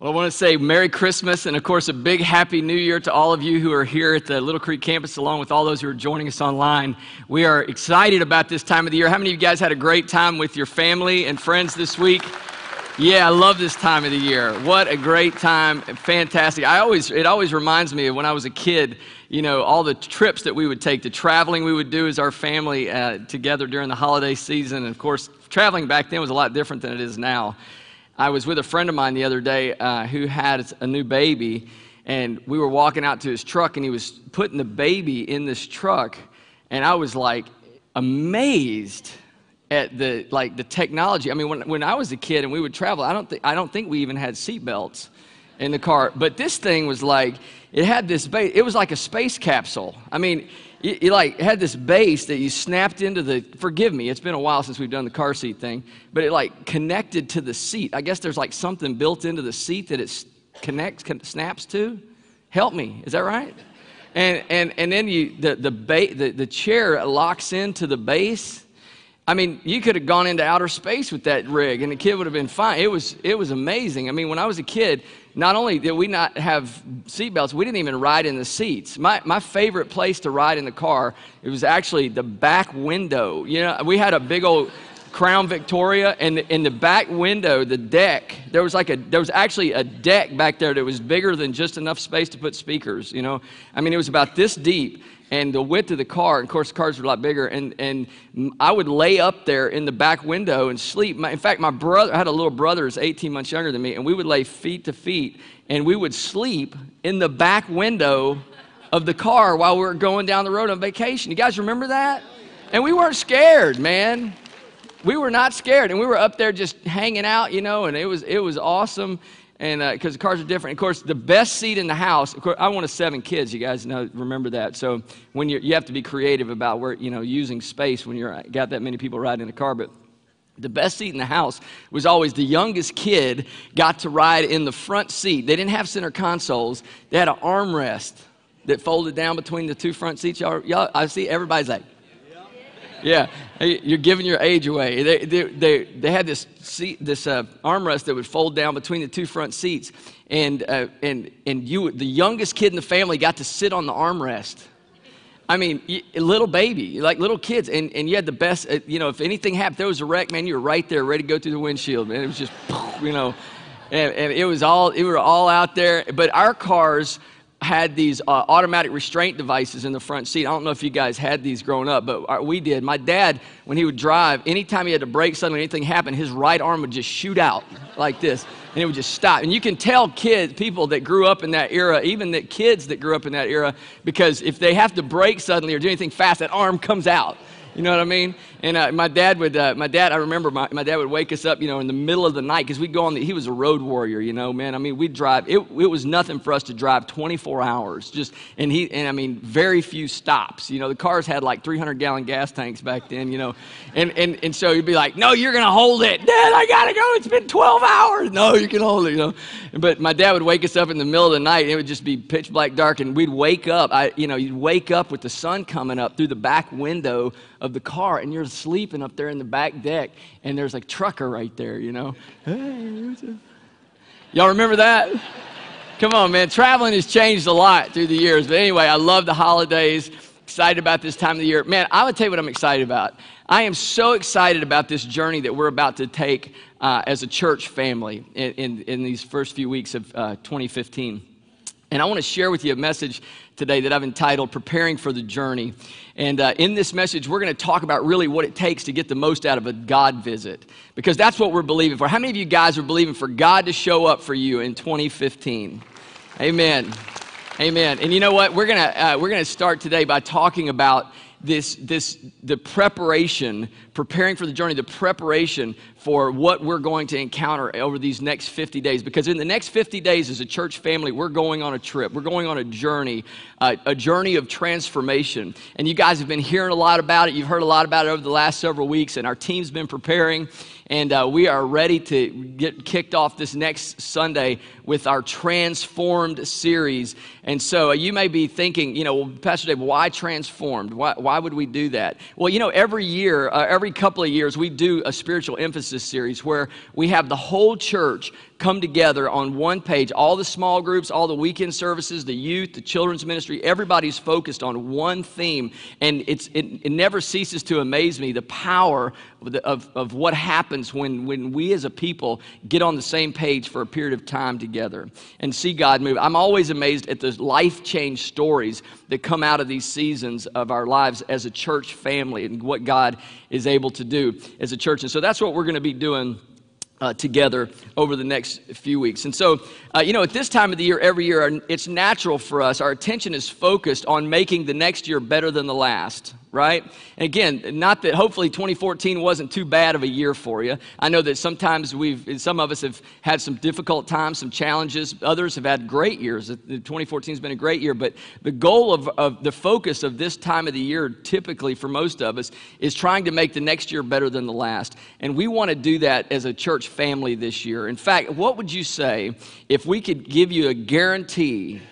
Well, I want to say Merry Christmas and, of course, a big Happy New Year to all of you who are here at the Little Creek campus, along with all those who are joining us online. We are excited about this time of the year. How many of you guys had a great time with your family and friends this week? Yeah, I love this time of the year. What a great time. Fantastic. I always it always reminds me of when I was a kid, you know, all the trips that we would take, the traveling we would do as our family uh, together during the holiday season. And of course, traveling back then was a lot different than it is now. I was with a friend of mine the other day uh, who had a new baby, and we were walking out to his truck, and he was putting the baby in this truck, and I was like amazed at the like the technology. I mean, when, when I was a kid and we would travel, I don't think I don't think we even had seatbelts in the car. But this thing was like it had this base. It was like a space capsule. I mean, you, you, like had this base that you snapped into the forgive me it's been a while since we've done the car seat thing but it like connected to the seat. I guess there's like something built into the seat that it connects snaps to. Help me is that right? And and and then you the the, ba- the the chair locks into the base I mean, you could have gone into outer space with that rig and the kid would have been fine. It was, it was amazing. I mean, when I was a kid, not only did we not have seatbelts, we didn't even ride in the seats. My, my favorite place to ride in the car, it was actually the back window. You know, we had a big old Crown Victoria, and in the back window, the deck, there was like a, there was actually a deck back there that was bigger than just enough space to put speakers, you know. I mean, it was about this deep and the width of the car. And of course, the cars were a lot bigger, and and I would lay up there in the back window and sleep. My, in fact, my brother I had a little brother who's 18 months younger than me, and we would lay feet to feet, and we would sleep in the back window of the car while we were going down the road on vacation. You guys remember that? And we weren't scared, man. We were not scared, and we were up there just hanging out, you know, and it was it was awesome and because uh, the cars are different. Of course, the best seat in the house. Of course, I wanted seven kids. You guys know, remember that. So when you you have to be creative about where you know using space when you're got that many people riding in a car, but. The best seat in the house was always the youngest kid got to ride in the front seat. They didn't have center consoles. They had an armrest that folded down between the two front seats. Y'all, y'all I see everybody's like, yeah, you're giving your age away. They, they, they, they had this, seat, this uh, armrest that would fold down between the two front seats, and, uh, and, and you, the youngest kid in the family got to sit on the armrest. I mean, little baby, like little kids, and, and you had the best, uh, you know, if anything happened, there was a wreck, man, you were right there, ready to go through the windshield, man. It was just, you know, and, and it was all, it were all out there. But our cars, had these uh, automatic restraint devices in the front seat. I don't know if you guys had these growing up, but we did. My dad, when he would drive, anytime he had to brake suddenly, anything happened, his right arm would just shoot out like this, and it would just stop. And you can tell kids, people that grew up in that era, even the kids that grew up in that era, because if they have to brake suddenly or do anything fast, that arm comes out. You know what I mean? And uh, my dad would, uh, my dad, I remember my, my dad would wake us up, you know, in the middle of the night because we'd go on the, he was a road warrior, you know, man. I mean, we'd drive, it, it was nothing for us to drive 24 hours. Just, and he, and I mean, very few stops. You know, the cars had like 300 gallon gas tanks back then, you know. And, and, and so he'd be like, no, you're going to hold it. Dad, I got to go. It's been 12 hours. No, you can hold it, you know. But my dad would wake us up in the middle of the night and it would just be pitch black dark. And we'd wake up, I, you know, you'd wake up with the sun coming up through the back window of the car and you're sleeping up there in the back deck and there's a trucker right there, you know. Hey, y'all remember that? Come on, man. Traveling has changed a lot through the years. But anyway, I love the holidays. Excited about this time of the year. Man, I'm going to tell you what I'm excited about. I am so excited about this journey that we're about to take uh, as a church family in, in, in, these first few weeks of uh, 2015. And I want to share with you a message today that I've entitled Preparing for the Journey. And uh, in this message, we're going to talk about really what it takes to get the most out of a God visit, because that's what we're believing for. How many of you guys are believing for God to show up for you in 2015? Amen. Amen. And you know what? We're going to uh, we're going to start today by talking about this, this, the preparation, preparing for the journey, the preparation for what we're going to encounter over these next 50 days. Because in the next 50 days, as a church family, we're going on a trip. We're going on a journey, uh, a journey of transformation. And you guys have been hearing a lot about it. You've heard a lot about it over the last several weeks, and our team's been preparing. And uh, we are ready to get kicked off this next Sunday with our Transformed series. And so uh, you may be thinking, you know, well, Pastor Dave, why transformed? Why, why would we do that? Well, you know, every year, uh, every couple of years, we do a spiritual emphasis series where we have the whole church come together on one page. All the small groups, all the weekend services, the youth, the children's ministry, everybody's focused on one theme. And it's, it, it never ceases to amaze me the power of, the, of, of what happens when, when we as a people get on the same page for a period of time together and see God move. I'm always amazed at the life change stories that come out of these seasons of our lives as a church family and what God is able to do as a church. And so that's what we're going to be doing uh, together over the next few weeks. And so, uh, you know, at this time of the year, every year, it's natural for us, our attention is focused on making the next year better than the last right? And again, not that hopefully 2014 wasn't too bad of a year for you. I know that sometimes we've, some of us have had some difficult times, some challenges. Others have had great years. 2014 has been a great year, but the goal of, of the focus of this time of the year, typically for most of us, is trying to make the next year better than the last. And we want to do that as a church family this year. In fact, what would you say if we could give you a guarantee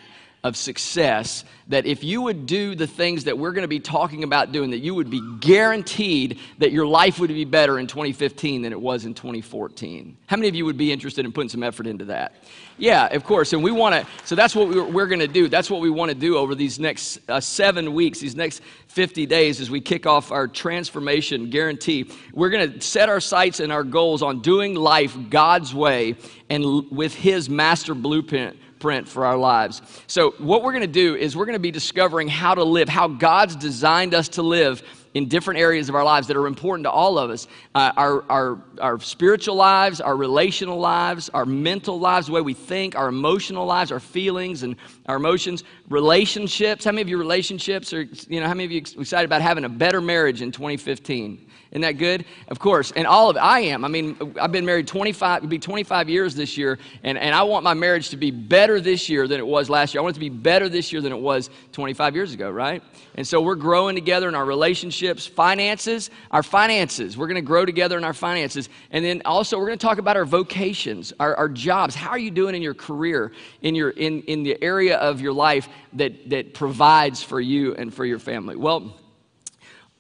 of success that if you would do the things that we're going to be talking about doing, that you would be guaranteed that your life would be better in 2015 than it was in 2014. How many of you would be interested in putting some effort into that? Yeah, of course. And we want to, so that's what we're, we're going to do. That's what we want to do over these next uh, seven weeks, these next 50 days as we kick off our transformation guarantee. We're going to set our sights and our goals on doing life God's way and with His master blueprint blueprint for our lives. So, what we're going to do is we're going to be discovering how to live, how God's designed us to live in different areas of our lives that are important to all of us uh, our, our, our spiritual lives, our relational lives, our mental lives, the way we think, our emotional lives, our feelings and our emotions, relationships. How many of you relationships are, you know, how many of you excited about having a better marriage in 2015? Isn't that good? Of course. And all of I am. I mean, I've been married 25, it'll be 25 years this year, and, and I want my marriage to be better this year than it was last year. I want it to be better this year than it was 25 years ago, right? And so we're growing together in our relationships, finances, our finances. We're going to grow together in our finances. And then also we're going to talk about our vocations, our, our jobs. How are you doing in your career, in your in, in the area of your life that, that provides for you and for your family? Well,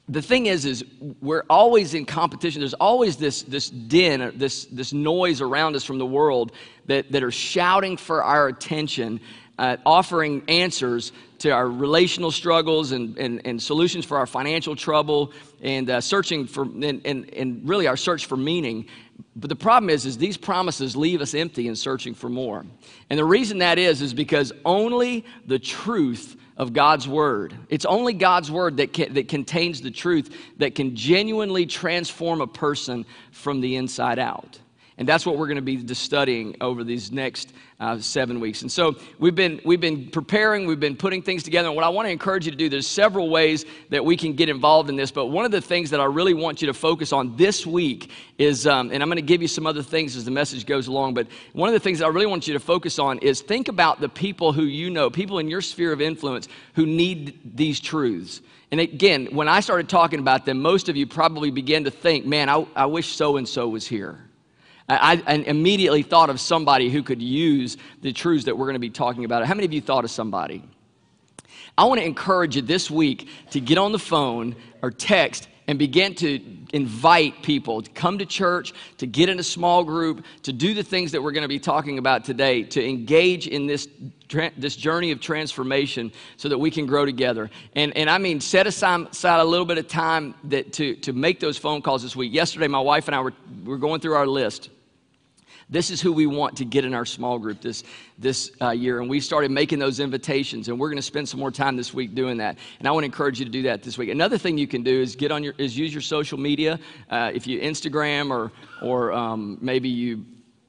the thing is is we're always in competition there's always this this din this this noise around us from the world that, that are shouting for our attention uh, offering answers to our relational struggles and, and, and solutions for our financial trouble and uh, searching for and, and, and really our search for meaning but the problem is is these promises leave us empty and searching for more and the reason that is is because only the truth of God's Word. It's only God's Word that, can, that contains the truth that can genuinely transform a person from the inside out. And that's what we're going to be studying over these next uh, seven weeks. And so we've been, we've been preparing, we've been putting things together. And what I want to encourage you to do, there's several ways that we can get involved in this. But one of the things that I really want you to focus on this week is, um, and I'm going to give you some other things as the message goes along, but one of the things that I really want you to focus on is think about the people who you know, people in your sphere of influence who need these truths. And again, when I started talking about them, most of you probably began to think, man, I, I wish so and so was here. I, I, immediately thought of somebody who could use the truths that we're going to be talking about. How many of you thought of somebody? I want to encourage you this week to get on the phone or text and begin to invite people to come to church, to get in a small group, to do the things that we're going to be talking about today, to engage in this, this journey of transformation so that we can grow together. And, and I mean, set aside, aside a little bit of time that, to, to make those phone calls this week. Yesterday, my wife and I were, were going through our list. This is who we want to get in our small group this, this uh, year. And we started making those invitations, and we're going to spend some more time this week doing that. And I want to encourage you to do that this week. Another thing you can do is get on your is use your social media. Uh, if you Instagram or or um, maybe you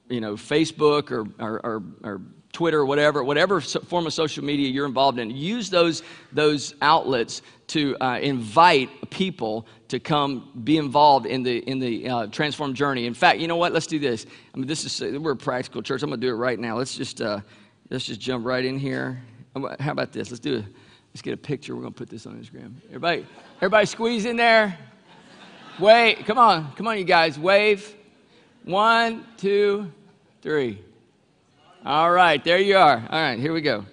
you know Facebook or or, or, or Twitter, whatever, whatever form of social media you're involved in, use those, those outlets to uh, invite people to come be involved in the, in the uh, transformed journey. In fact, you know what? Let's do this. I mean, this is, we're a practical church. I'm going to do it right now. Let's just, uh, let's just jump right in here. How about this? Let's do it. Let's get a picture. We're going to put this on Instagram. Everybody, everybody squeeze in there. Wait, Come on. Come on, you guys. Wave. One, two, three. All right, there you are. All right, here we go.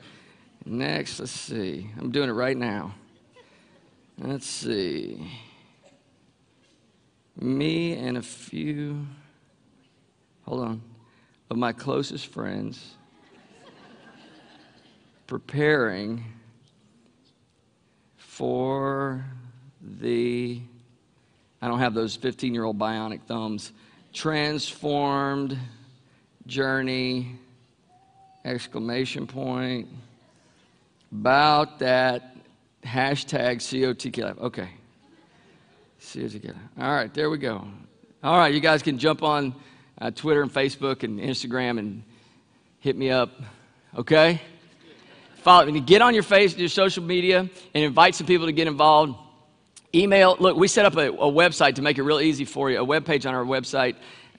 Next, let's see. I'm doing it right now. Let's see. Me and a few. Hold on. of my closest friends preparing for the, I don't have those 15 year old bionic thumbs, transformed journey, exclamation point, about that hashtag COTK. Okay. See you COTK. All right, there we go. All right, you guys can jump on uh, Twitter and Facebook and Instagram and hit me up. Okay? Follow me. Get on your face, your social media, and invite some people to get involved. Email. Look, we set up a, a website to make it real easy for you. A web page on our website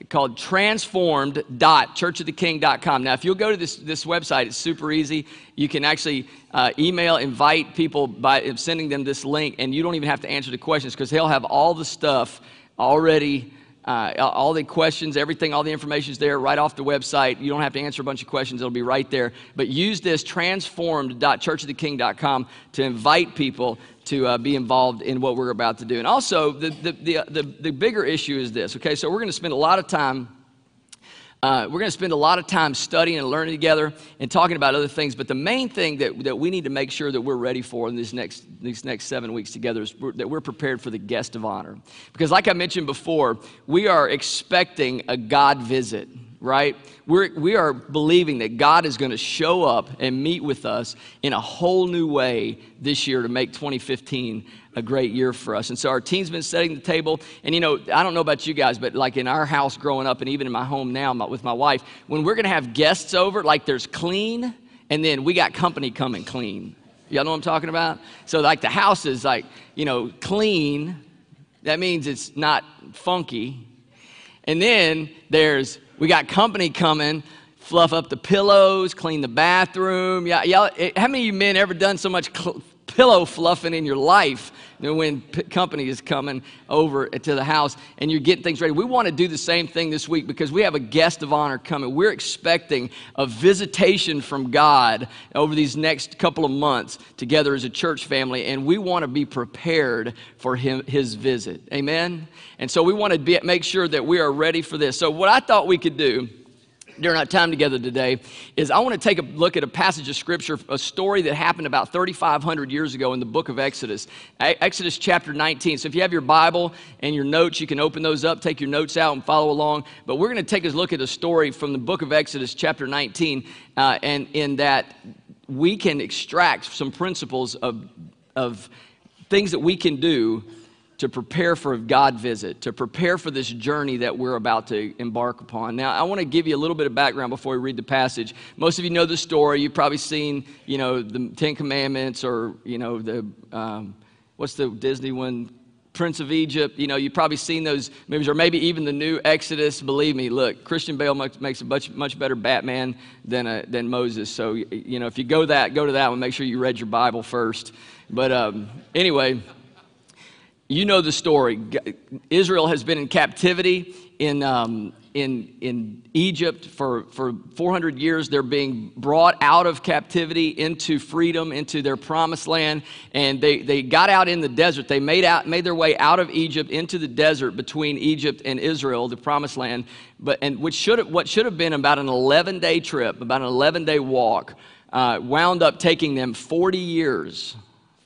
called transformed.churchoftheking.com. Now, if you'll go to this, this website, it's super easy. You can actually uh, email, invite people by sending them this link, and you don't even have to answer the questions because he'll have all the stuff already uh, all the questions, everything, all the information is there right off the website. You don't have to answer a bunch of questions, it'll be right there. But use this transformed.churchoftheking.com to invite people to uh, be involved in what we're about to do. And also, the, the, the, the, the bigger issue is this, okay? So we're going to spend a lot of time uh, we're going to spend a lot of time studying and learning together and talking about other things. But the main thing that, that we need to make sure that we're ready for in these next, these next seven weeks together is we're, that we're prepared for the guest of honor. Because, like I mentioned before, we are expecting a God visit right? We're, we are believing that God is going to show up and meet with us in a whole new way this year to make 2015 a great year for us. And so our team's been setting the table. And you know, I don't know about you guys, but like in our house growing up and even in my home now with my wife, when we're going to have guests over, like there's clean and then we got company coming clean. Y'all know what I'm talking about? So like the house is like, you know, clean. That means it's not funky. And then there's we got company coming fluff up the pillows, clean the bathroom. Y'all, eh, how many of you men ever done so much cl- pillow fluffing in your life when company is coming over to the house and you're getting things ready. We want to do the same thing this week because we have a guest of honor coming. We're expecting a visitation from God over these next couple of months together as a church family, and we want to be prepared for him, his visit. Amen? And so we want to be, make sure that we are ready for this. So, what I thought we could do during our time together today is I want to take a look at a passage of scripture, a story that happened about 3,500 years ago in the book of Exodus. Exodus chapter 19. So if you have your Bible and your notes, you can open those up, take your notes out, and follow along. But we're going to take a look at a story from the book of Exodus, chapter 19, uh, and in that we can extract some principles of, of things that we can do to prepare for a God visit, to prepare for this journey that we're about to embark upon. Now, I want to give you a little bit of background before we read the passage. Most of you know the story. You've probably seen, you know, the Ten Commandments or, you know, the, um, what's the Disney one? Prince of Egypt. You know, you've probably seen those movies, or maybe even the new Exodus. Believe me, look, Christian Bale makes a much, much better Batman than, a, than Moses. So, you know, if you go that, go to that one. Make sure you read your Bible first. But um, anyway, you know the story. Israel has been in captivity in, um, in, in Egypt for, for 400 years. They're being brought out of captivity into freedom, into their promised land. And they, they got out in the desert. They made, out, made their way out of Egypt into the desert between Egypt and Israel, the promised land. But, and which should have, what should have been about an 11 day trip, about an 11 day walk, uh, wound up taking them 40 years.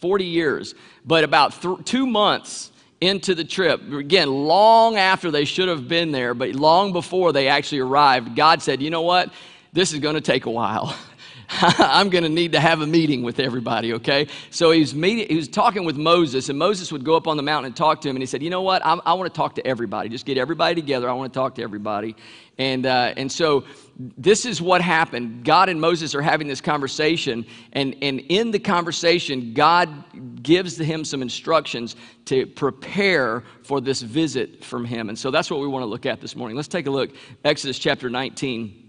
40 years. But about th- two months into the trip, again, long after they should have been there, but long before they actually arrived, God said, You know what? This is going to take a while. I'm going to need to have a meeting with everybody, okay? So he was, meeting, he was talking with Moses, and Moses would go up on the mountain and talk to him, and he said, You know what? I'm, i want to talk to everybody. Just get everybody together. I want to talk to everybody. And, uh, and so this is what happened. God and Moses are having this conversation, and, and in the conversation, God gives him some instructions to prepare for this visit from him. And so that's what we want to look at this morning. Let's take a look. Exodus chapter 19.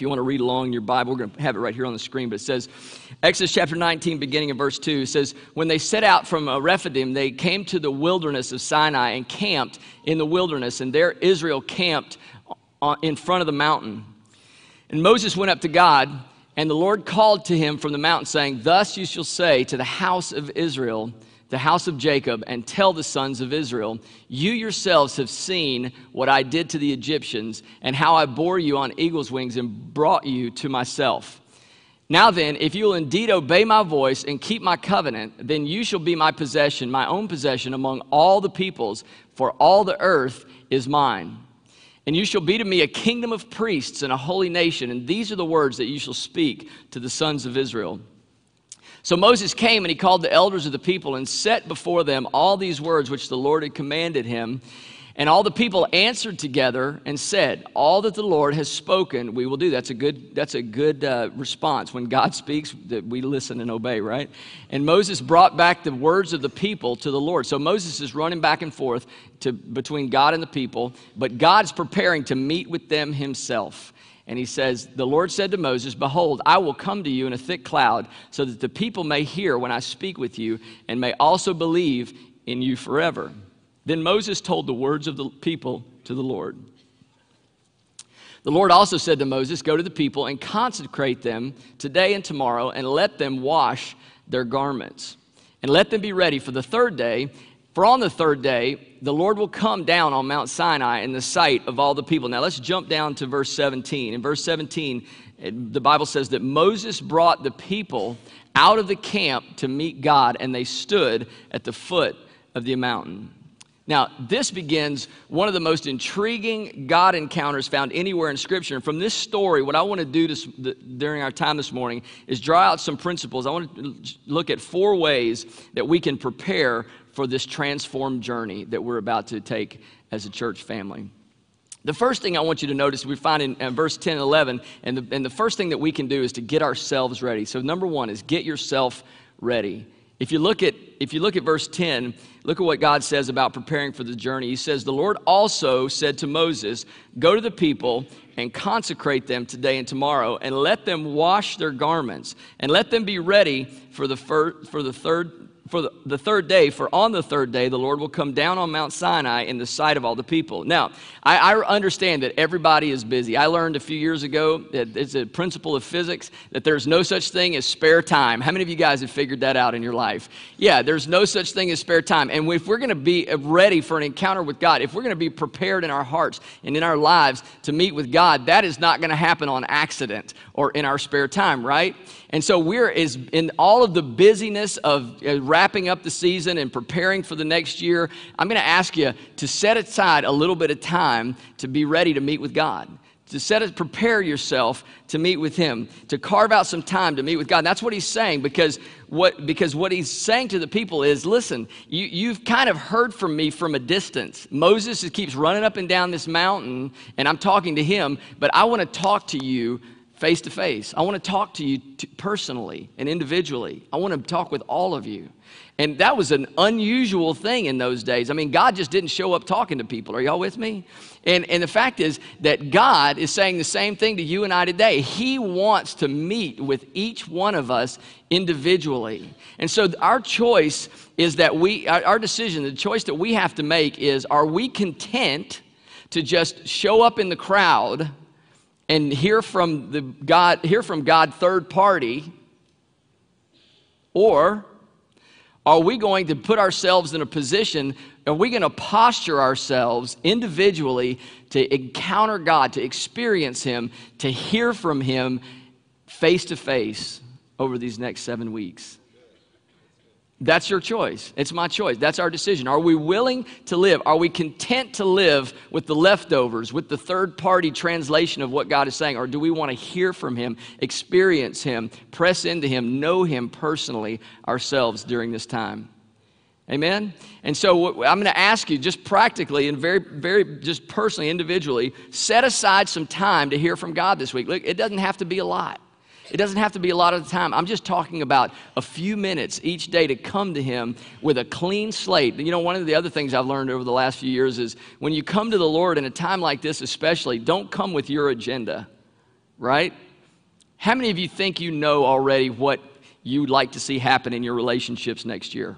If you want to read along in your Bible, we're going to have it right here on the screen. But it says, Exodus chapter 19, beginning in verse 2, says, When they set out from uh, Rephidim, they came to the wilderness of Sinai and camped in the wilderness. And there Israel camped uh, in front of the mountain. And Moses went up to God, and the Lord called to him from the mountain, saying, Thus you shall say to the house of Israel, the house of Jacob, and tell the sons of Israel, You yourselves have seen what I did to the Egyptians, and how I bore you on eagle's wings and brought you to myself. Now then, if you will indeed obey my voice and keep my covenant, then you shall be my possession, my own possession among all the peoples, for all the earth is mine. And you shall be to me a kingdom of priests and a holy nation. And these are the words that you shall speak to the sons of Israel. So Moses came and he called the elders of the people and set before them all these words which the Lord had commanded him. And all the people answered together and said, "All that the Lord has spoken, we will do." That's a good. That's a good uh, response when God speaks. That we listen and obey, right? And Moses brought back the words of the people to the Lord. So Moses is running back and forth to, between God and the people, but God's preparing to meet with them Himself. And he says, The Lord said to Moses, Behold, I will come to you in a thick cloud, so that the people may hear when I speak with you, and may also believe in you forever. Then Moses told the words of the people to the Lord. The Lord also said to Moses, Go to the people and consecrate them today and tomorrow, and let them wash their garments. And let them be ready for the third day. For on the third day, the Lord will come down on Mount Sinai in the sight of all the people. Now let's jump down to verse 17. In verse 17, the Bible says that Moses brought the people out of the camp to meet God, and they stood at the foot of the mountain. Now, this begins one of the most intriguing God encounters found anywhere in Scripture. And from this story, what I want to do the, during our time this morning is draw out some principles. I want to look at four ways that we can prepare for this transformed journey that we're about to take as a church family. The first thing I want you to notice, we find in, in verse 10 and 11, and the, and the first thing that we can do is to get ourselves ready. So, number one is get yourself ready. If you look at if you look at verse 10, look at what God says about preparing for the journey. He says, "The Lord also said to Moses, go to the people and consecrate them today and tomorrow and let them wash their garments and let them be ready for the fir- for the third for the, third day, for on the third day, the Lord will come down on Mount Sinai in the sight of all the people. Now, I, I, understand that everybody is busy. I learned a few years ago that it's a principle of physics that there's no such thing as spare time. How many of you guys have figured that out in your life? Yeah, there's no such thing as spare time. And if we're going to be ready for an encounter with God, if we're going to be prepared in our hearts and in our lives to meet with God, that is not going to happen on accident or in our spare time, right? And so we're is in all of the busyness of uh, wrapping up the season and preparing for the next year. I'm going to ask you to set aside a little bit of time to be ready to meet with God. To set it, prepare yourself to meet with Him, to carve out some time to meet with God. And that's what He's saying because what, because what He's saying to the people is listen, you, you've kind of heard from me from a distance. Moses keeps running up and down this mountain, and I'm talking to him, but I want to talk to you face to face. I want to talk to you personally and individually. I want to talk with all of you. And that was an unusual thing in those days. I mean, God just didn't show up talking to people. Are y'all with me? And, and the fact is that God is saying the same thing to you and I today. He wants to meet with each one of us individually. And so our choice is that we, our decision, the choice that we have to make is are we content to just show up in the crowd? and hear from the God, hear from God third party? Or are we going to put ourselves in a position, are we going to posture ourselves individually to encounter God, to experience Him, to hear from Him face to face over these next seven weeks? That's your choice. It's my choice. That's our decision. Are we willing to live? Are we content to live with the leftovers, with the third party translation of what God is saying? Or do we want to hear from Him, experience Him, press into Him, know Him personally ourselves during this time? Amen? And so I'm going to ask you just practically and very, very just personally, individually, set aside some time to hear from God this week. Look, it doesn't have to be a lot. It doesn't have to be a lot of the time. I'm just talking about a few minutes each day to come to Him with a clean slate. You know, one of the other things I've learned over the last few years is when you come to the Lord in a time like this, especially, don't come with your agenda, right? How many of you think you know already what you'd like to see happen in your relationships next year?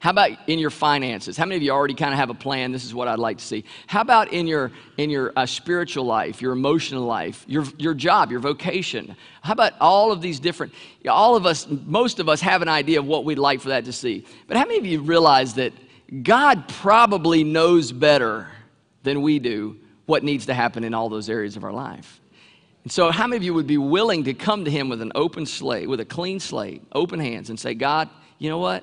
How about in your finances? How many of you already kind of have a plan? This is what I'd like to see. How about in your in your uh, spiritual life, your emotional life, your your job, your vocation? How about all of these different? All of us, most of us, have an idea of what we'd like for that to see. But how many of you realize that God probably knows better than we do what needs to happen in all those areas of our life? And so, how many of you would be willing to come to Him with an open slate, with a clean slate, open hands, and say, God, you know what?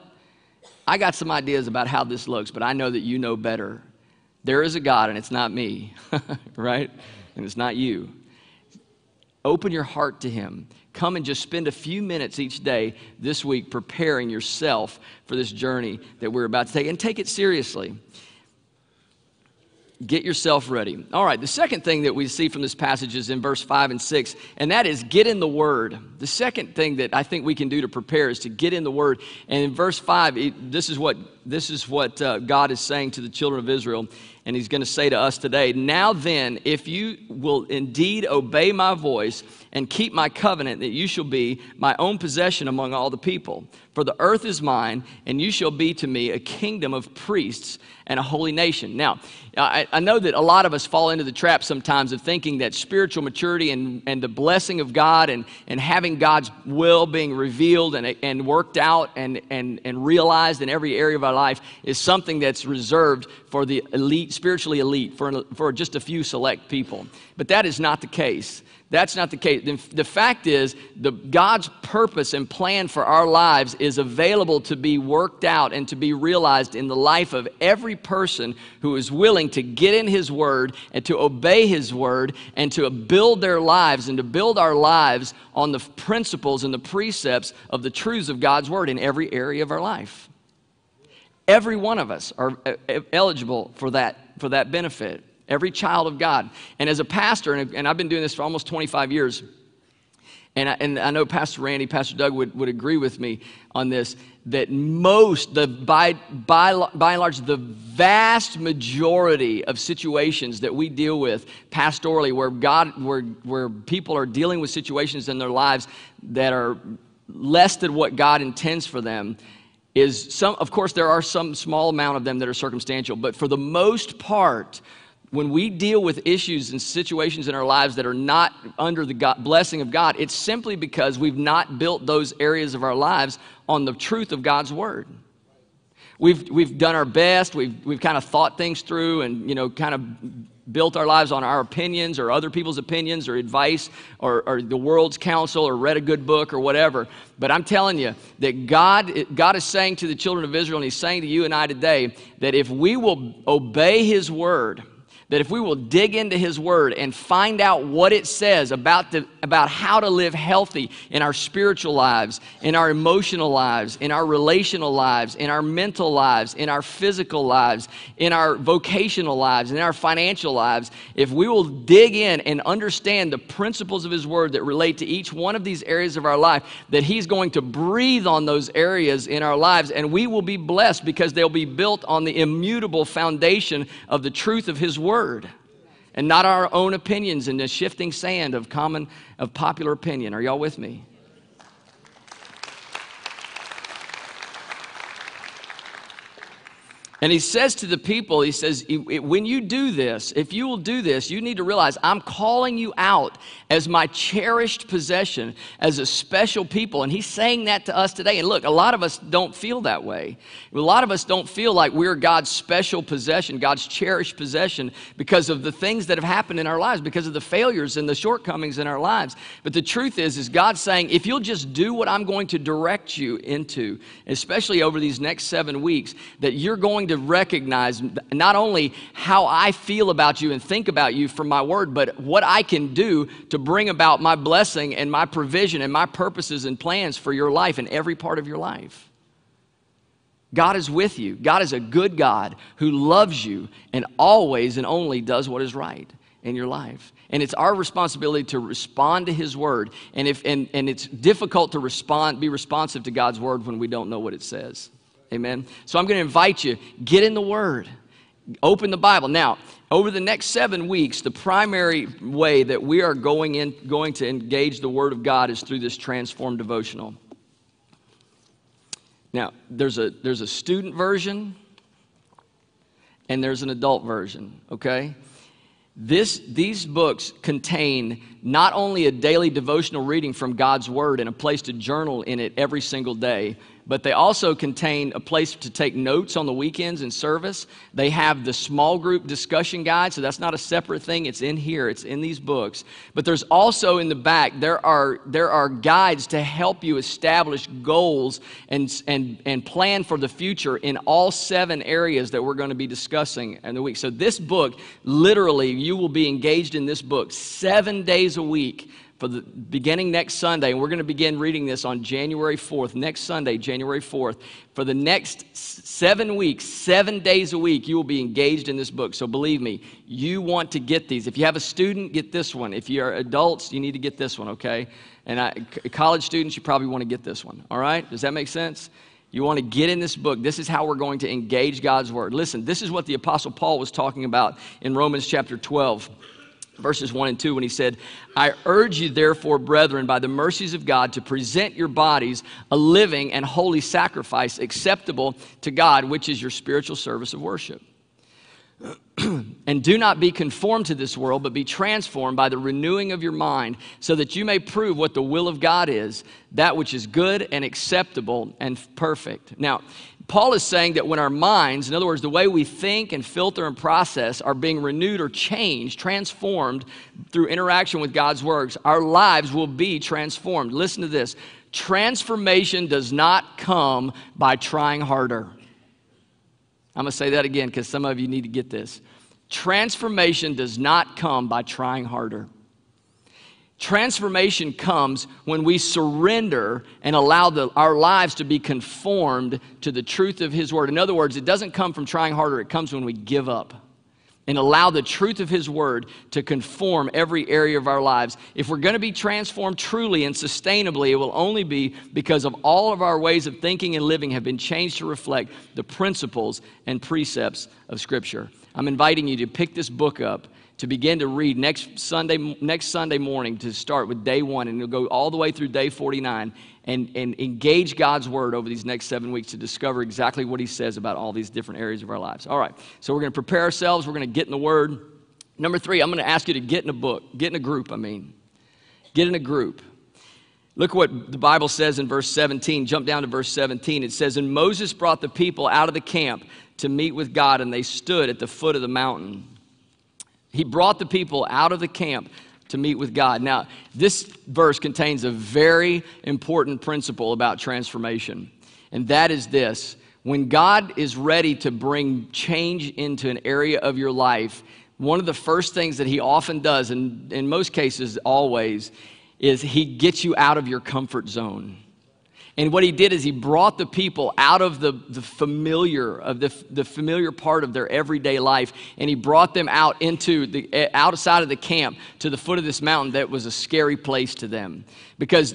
I got some ideas about how this looks, but I know that you know better. There is a God, and it's not me, right? And it's not you. Open your heart to Him. Come and just spend a few minutes each day this week preparing yourself for this journey that we're about to take, and take it seriously. Get yourself ready. All right, the second thing that we see from this passage is in verse 5 and 6, and that is get in the Word. The second thing that I think we can do to prepare is to get in the Word. And in verse 5, it, this is what, this is what uh, God is saying to the children of Israel, and He's going to say to us today Now then, if you will indeed obey my voice and keep my covenant, that you shall be my own possession among all the people. For the earth is mine, and you shall be to me a kingdom of priests and a holy nation. Now, I, I, know that a lot of us fall into the trap sometimes of thinking that spiritual maturity and, and the blessing of God and, and having God's will being revealed and, and worked out and, and, and realized in every area of our life is something that's reserved for the elite, spiritually elite, for, for just a few select people. But that is not the case. That's not the case. The, the fact is, the, God's purpose and plan for our lives is available to be worked out and to be realized in the life of every person who is willing to get in His Word and to obey His Word and to build their lives and to build our lives on the principles and the precepts of the truths of God's Word in every area of our life. Every one of us are uh, eligible for that, for that benefit every child of God. And as a pastor, and, and I've been doing this for almost 25 years, and I, and I know Pastor Randy, Pastor Doug would, would agree with me on this, that most, the, by, by, by and large, the vast majority of situations that we deal with pastorally, where, God, where, where people are dealing with situations in their lives that are less than what God intends for them, is some, of course, there are some small amount of them that are circumstantial, but for the most part, when we deal with issues and situations in our lives that are not under the God, blessing of God, it's simply because we've not built those areas of our lives on the truth of God's word. We've, we've done our best, we've, we've kind of thought things through and, you know, kind of built our lives on our opinions or other people's opinions or advice or, or the world's counsel or read a good book or whatever. But I'm telling you that God, God is saying to the children of Israel and He's saying to you and I today that if we will obey His word, that if we will dig into his word and find out what it says about, the, about how to live healthy in our spiritual lives, in our emotional lives, in our relational lives, in our mental lives, in our physical lives, in our vocational lives, in our financial lives, if we will dig in and understand the principles of his word that relate to each one of these areas of our life, that he's going to breathe on those areas in our lives and we will be blessed because they'll be built on the immutable foundation of the truth of his word word and not our own opinions in the shifting sand of common of popular opinion. Are y'all with me And he says to the people, he says, when you do this, if you will do this, you need to realize I'm calling you out as my cherished possession, as a special people. And he's saying that to us today. And look, a lot of us don't feel that way. A lot of us don't feel like we're God's special possession, God's cherished possession, because of the things that have happened in our lives, because of the failures and the shortcomings in our lives. But the truth is, is God's saying, if you'll just do what I'm going to direct you into, especially over these next seven weeks, that you're going to recognize not only how I feel about you and think about you from my word, but what I can do to bring about my blessing and my provision and my purposes and plans for your life and every part of your life. God is with you. God is a good God who loves you and always and only does what is right in your life. And it's our responsibility to respond to His word. And, if, and, and it's difficult to respond, be responsive to God's word when we don't know what it says. Amen. So I'm going to invite you, get in the Word, open the Bible. Now, over the next seven weeks, the primary way that we are going, in, going to engage the Word of God is through this transformed devotional. Now, there's a, there's a student version and there's an adult version, okay? This, these books contain not only a daily devotional reading from God's Word and a place to journal in it every single day, but they also contain a place to take notes on the weekends in service. They have the small group discussion guide, so that's not a separate thing. It's in here, it's in these books. But there's also in the back, there are, there are guides to help you establish goals and, and, and plan for the future in all seven areas that we're going to be discussing in the week. So this book, literally, you will be engaged in this book seven days a week for the beginning next Sunday, and we're going to begin reading this on January 4th, next Sunday, January 4th. For the next seven weeks, seven days a week, you will be engaged in this book. So believe me, you want to get these. If you have a student, get this one. If you're adults, you need to get this one, okay? And I, college students, you probably want to get this one, all right? Does that make sense? You want to get in this book. This is how we're going to engage God's word. Listen, this is what the Apostle Paul was talking about in Romans chapter 12 verses 1 and 2 when he said, I urge you, therefore, brethren, by the mercies of God, to present your bodies a living and holy sacrifice acceptable to God, which is your spiritual service of worship. and do not be conformed to this world, but be transformed by the renewing of your mind, so that you may prove what the will of God is, that which is good and acceptable and perfect. Now, Paul is saying that when our minds, in other words, the way we think and filter and process, are being renewed or changed, transformed through interaction with God's works, our lives will be transformed. Listen to this transformation does not come by trying harder. I'm going to say that again because some of you need to get this. Transformation does not come by trying harder. Transformation comes when we surrender and allow the, our lives to be conformed to the truth of His Word. In other words, it doesn't come from trying harder, it comes when we give up and allow the truth of His Word to conform every area of our lives. If we're going to be transformed truly and sustainably, it will only be because of all of our ways of thinking and living have been changed to reflect the principles and precepts of Scripture. I'm inviting you to pick this book up to begin to read next Sunday, next Sunday morning to start with day one, and you'll go all the way through day 49 and, and engage God's word over these next seven weeks to discover exactly what He says about all these different areas of our lives. All right, so we're going to prepare ourselves, we're going to get in the word. Number three, I'm going to ask you to get in a book, get in a group, I mean. Get in a group. Look what the Bible says in verse 17. Jump down to verse 17. It says, And Moses brought the people out of the camp to meet with God, and they stood at the foot of the mountain. He brought the people out of the camp to meet with God. Now, this verse contains a very important principle about transformation, and that is this when God is ready to bring change into an area of your life, one of the first things that He often does, and in most cases, always, is He gets you out of your comfort zone. And what he did is he brought the people out of the, the familiar, of the, the familiar part of their everyday life, and he brought them out into the eh, outside of the camp to the foot of this mountain that was a scary place to them. Because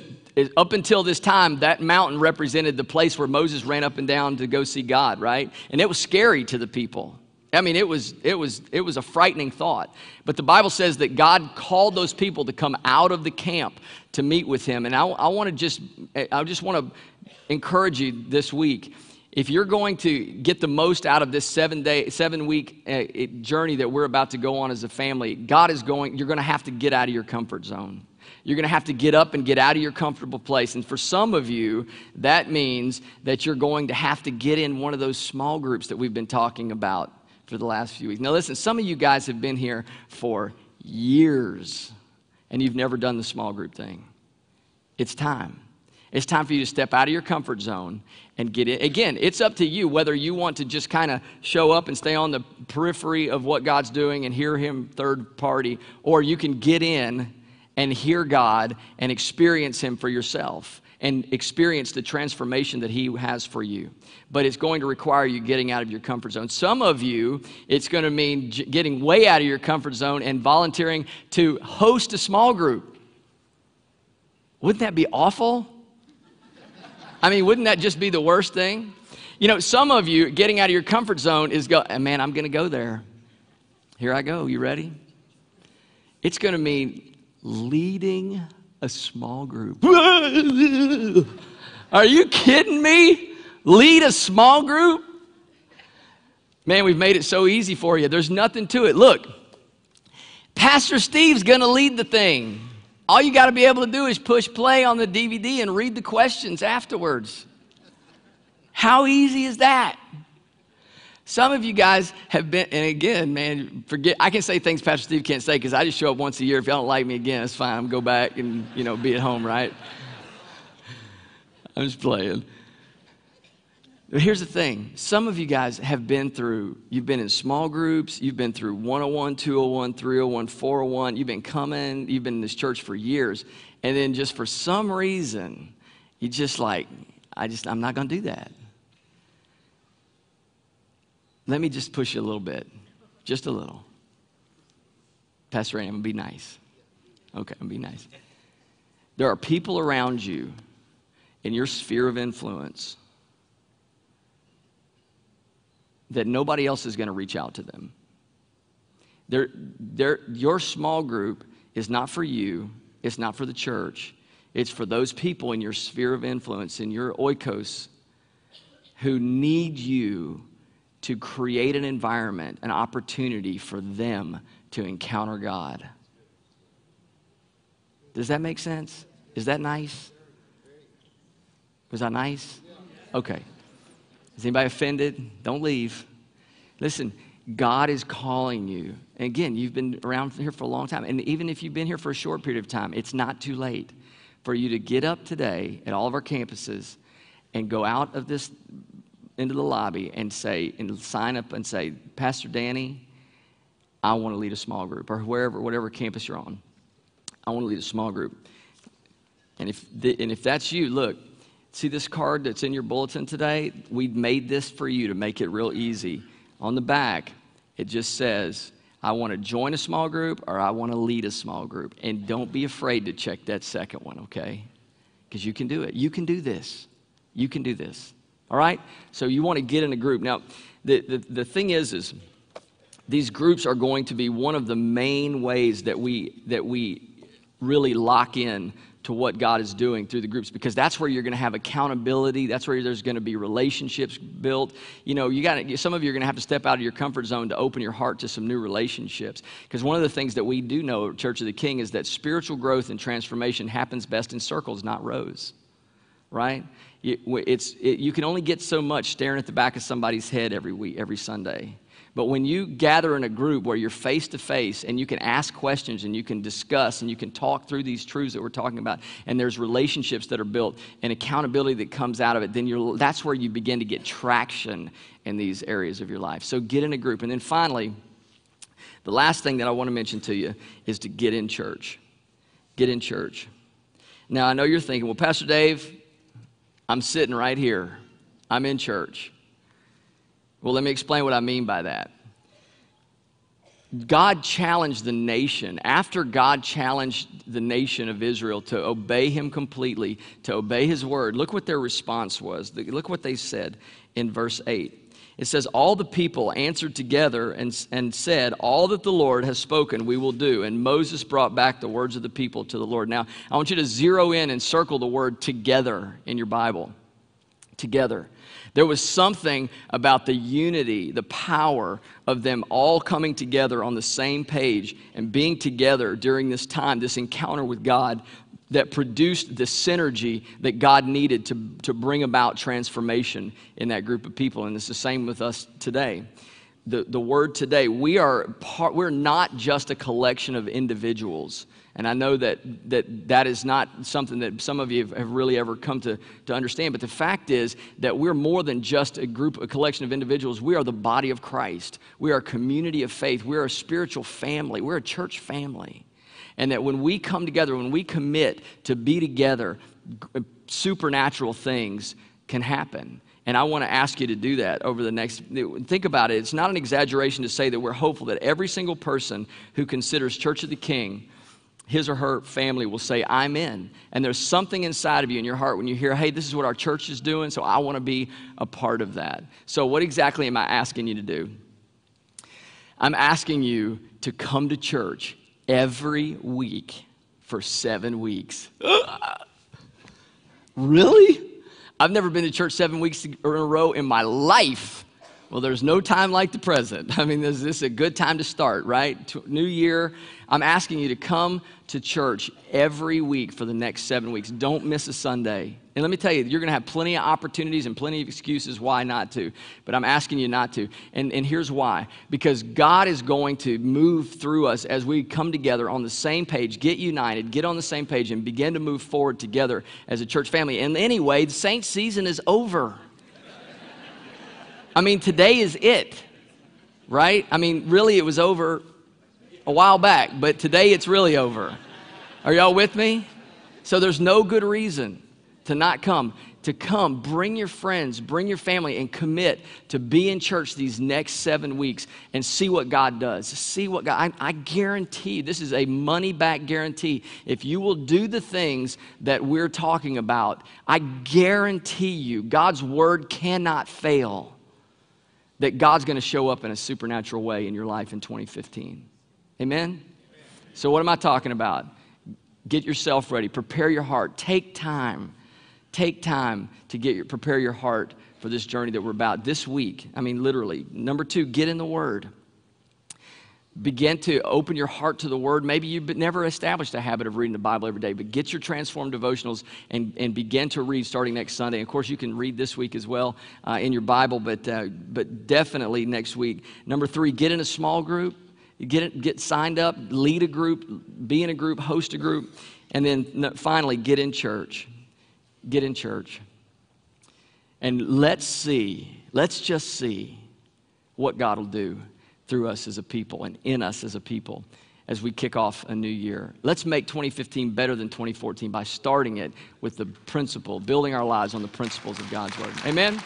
up until this time, that mountain represented the place where Moses ran up and down to go see God, right? And it was scary to the people. I mean, it was, it, was, it was a frightening thought. But the Bible says that God called those people to come out of the camp to meet with him. And I, I want to just, I just want to encourage you this week. If you're going to get the most out of this seven day, seven week uh, journey that we're about to go on as a family, God is going, you're going to have to get out of your comfort zone. You're going to have to get up and get out of your comfortable place. And for some of you, that means that you're going to have to get in one of those small groups that we've been talking about for the last few weeks. Now, listen, some of you guys have been here for years and you've never done the small group thing. It's time. It's time for you to step out of your comfort zone and get in. Again, it's up to you whether you want to just kind of show up and stay on the periphery of what God's doing and hear Him third party, or you can get in and hear God and experience Him for yourself and experience the transformation that He has for you. But it's going to require you getting out of your comfort zone. Some of you, it's going to mean getting way out of your comfort zone and volunteering to host a small group. Wouldn't that be awful? I mean, wouldn't that just be the worst thing? You know, some of you getting out of your comfort zone is go, uh, man, I'm going to go there. Here I go. You ready? It's going to mean leading a small group. Are you kidding me? Lead a small group? Man, we've made it so easy for you. There's nothing to it. Look, Pastor Steve's going to lead the thing. All you got to be able to do is push play on the DVD and read the questions afterwards. How easy is that? Some of you guys have been, and again, man, forget, I can say things Pastor Steve can't say because I just show up once a year. If y'all don't like me again, it's fine. I'm go back and, you know, be at home, right? I'm just playing. But here's the thing some of you guys have been through, you've been in small groups, you've been through 101, 201, 301, 401, you've been coming, you've been in this church for years, and then just for some reason, you just like, I just, I'm not going to do that. Let me just push you a little bit, just a little. Pastor Randy, I'm to be nice. Okay, I'm to be nice. There are people around you in your sphere of influence that nobody else is to reach out to them. They're, they're, your small group is not for you, it's not for the church, it's for those people in your sphere of influence, in your oikos, who need you to create an environment, an opportunity for them to encounter God. Does that make sense? Is that nice? Was that nice? Okay. Is anybody offended? Don't leave. Listen, God is calling you. And again, you've been around here for a long time. And even if you've been here for a short period of time, it's not too late for you to get up today at all of our campuses and go out of this into the lobby and say, and sign up and say, Pastor Danny, I want to lead a small group, or wherever, whatever campus you're on. I want to lead a small group. And if, the, and if that's you, look, See this card that's in your bulletin today? We made this for you to make it real easy. On the back, it just says, I want to join a small group or I want to lead a small group. And don't be afraid to check that second one, okay? Because you can do it. You can do this. You can do this. All right? So you want to get in a group. Now, the, the, the thing is, is these groups are going to be one of the main ways that we that we really lock in to what God is doing through the groups because that's where you're going to have accountability. That's where there's going to be relationships built. You know, you got some of you are going to have to step out of your comfort zone to open your heart to some new relationships. Because one of the things that we do know at Church of the King is that spiritual growth and transformation happens best in circles, not rows. Right? It's, it, you can only get so much staring at the back of somebody's head every week, every Sunday. But when you gather in a group where you're face to face and you can ask questions and you can discuss and you can talk through these truths that we're talking about, and there's relationships that are built and accountability that comes out of it, then you're, that's where you begin to get traction in these areas of your life. So get in a group. And then finally, the last thing that I want to mention to you is to get in church. Get in church. Now, I know you're thinking, well, Pastor Dave, I'm sitting right here, I'm in church. Well, let me explain what I mean by that. God challenged the nation, after God challenged the nation of Israel to obey him completely, to obey his word, look what their response was. Look what they said in verse 8. It says, All the people answered together and, and said, All that the Lord has spoken, we will do. And Moses brought back the words of the people to the Lord. Now, I want you to zero in and circle the word together in your Bible. Together. There was something about the unity, the power of them all coming together on the same page and being together during this time, this encounter with God, that produced the synergy that God needed to, to bring about transformation in that group of people. And it's the same with us today. The, the word today, we are part, we're not just a collection of individuals and I know that, that that is not something that some of you have really ever come to, to understand. But the fact is that we're more than just a group, a collection of individuals. We are the body of Christ. We are a community of faith. We're a spiritual family. We're a church family. And that when we come together, when we commit to be together, supernatural things can happen. And I want to ask you to do that over the next. Think about it. It's not an exaggeration to say that we're hopeful that every single person who considers Church of the King his or her family will say, I'm in. And there's something inside of you in your heart when you hear, hey, this is what our church is doing, so I want to be a part of that. So, what exactly am I asking you to do? I'm asking you to come to church every week for seven weeks. really? I've never been to church seven weeks in a row in my life. Well, there's no time like the present. I mean, this, this is a good time to start, right? New year. I'm asking you to come to church every week for the next seven weeks. Don't miss a Sunday. And let me tell you, you're going to have plenty of opportunities and plenty of excuses why not to. But I'm asking you not to. And, and here's why because God is going to move through us as we come together on the same page, get united, get on the same page, and begin to move forward together as a church family. And anyway, the Saint season is over. I mean, today is it, right? I mean, really, it was over a while back, but today it's really over. Are y'all with me? So there's no good reason to not come. To come, bring your friends, bring your family, and commit to be in church these next seven weeks and see what God does. See what God, I, I guarantee, this is a money back guarantee. If you will do the things that we're talking about, I guarantee you, God's word cannot fail that God's going to show up in a supernatural way in your life in 2015. Amen? So, what am I talking about? Get yourself ready, prepare your heart, take time. Take time to get your, prepare your heart for this journey that we're about this week. I mean, literally. Number two, get in the Word begin to open your heart to the word maybe you've never established a habit of reading the bible every day but get your transformed devotionals and, and begin to read starting next sunday of course you can read this week as well uh, in your bible but, uh, but definitely next week number three get in a small group get, get signed up lead a group be in a group host a group and then finally get in church get in church and let's see let's just see what god will do through us as a people and in us as a people as we kick off a new year. Let's make 2015 better than 2014 by starting it with the principle, building our lives on the principles of God's Word. Amen?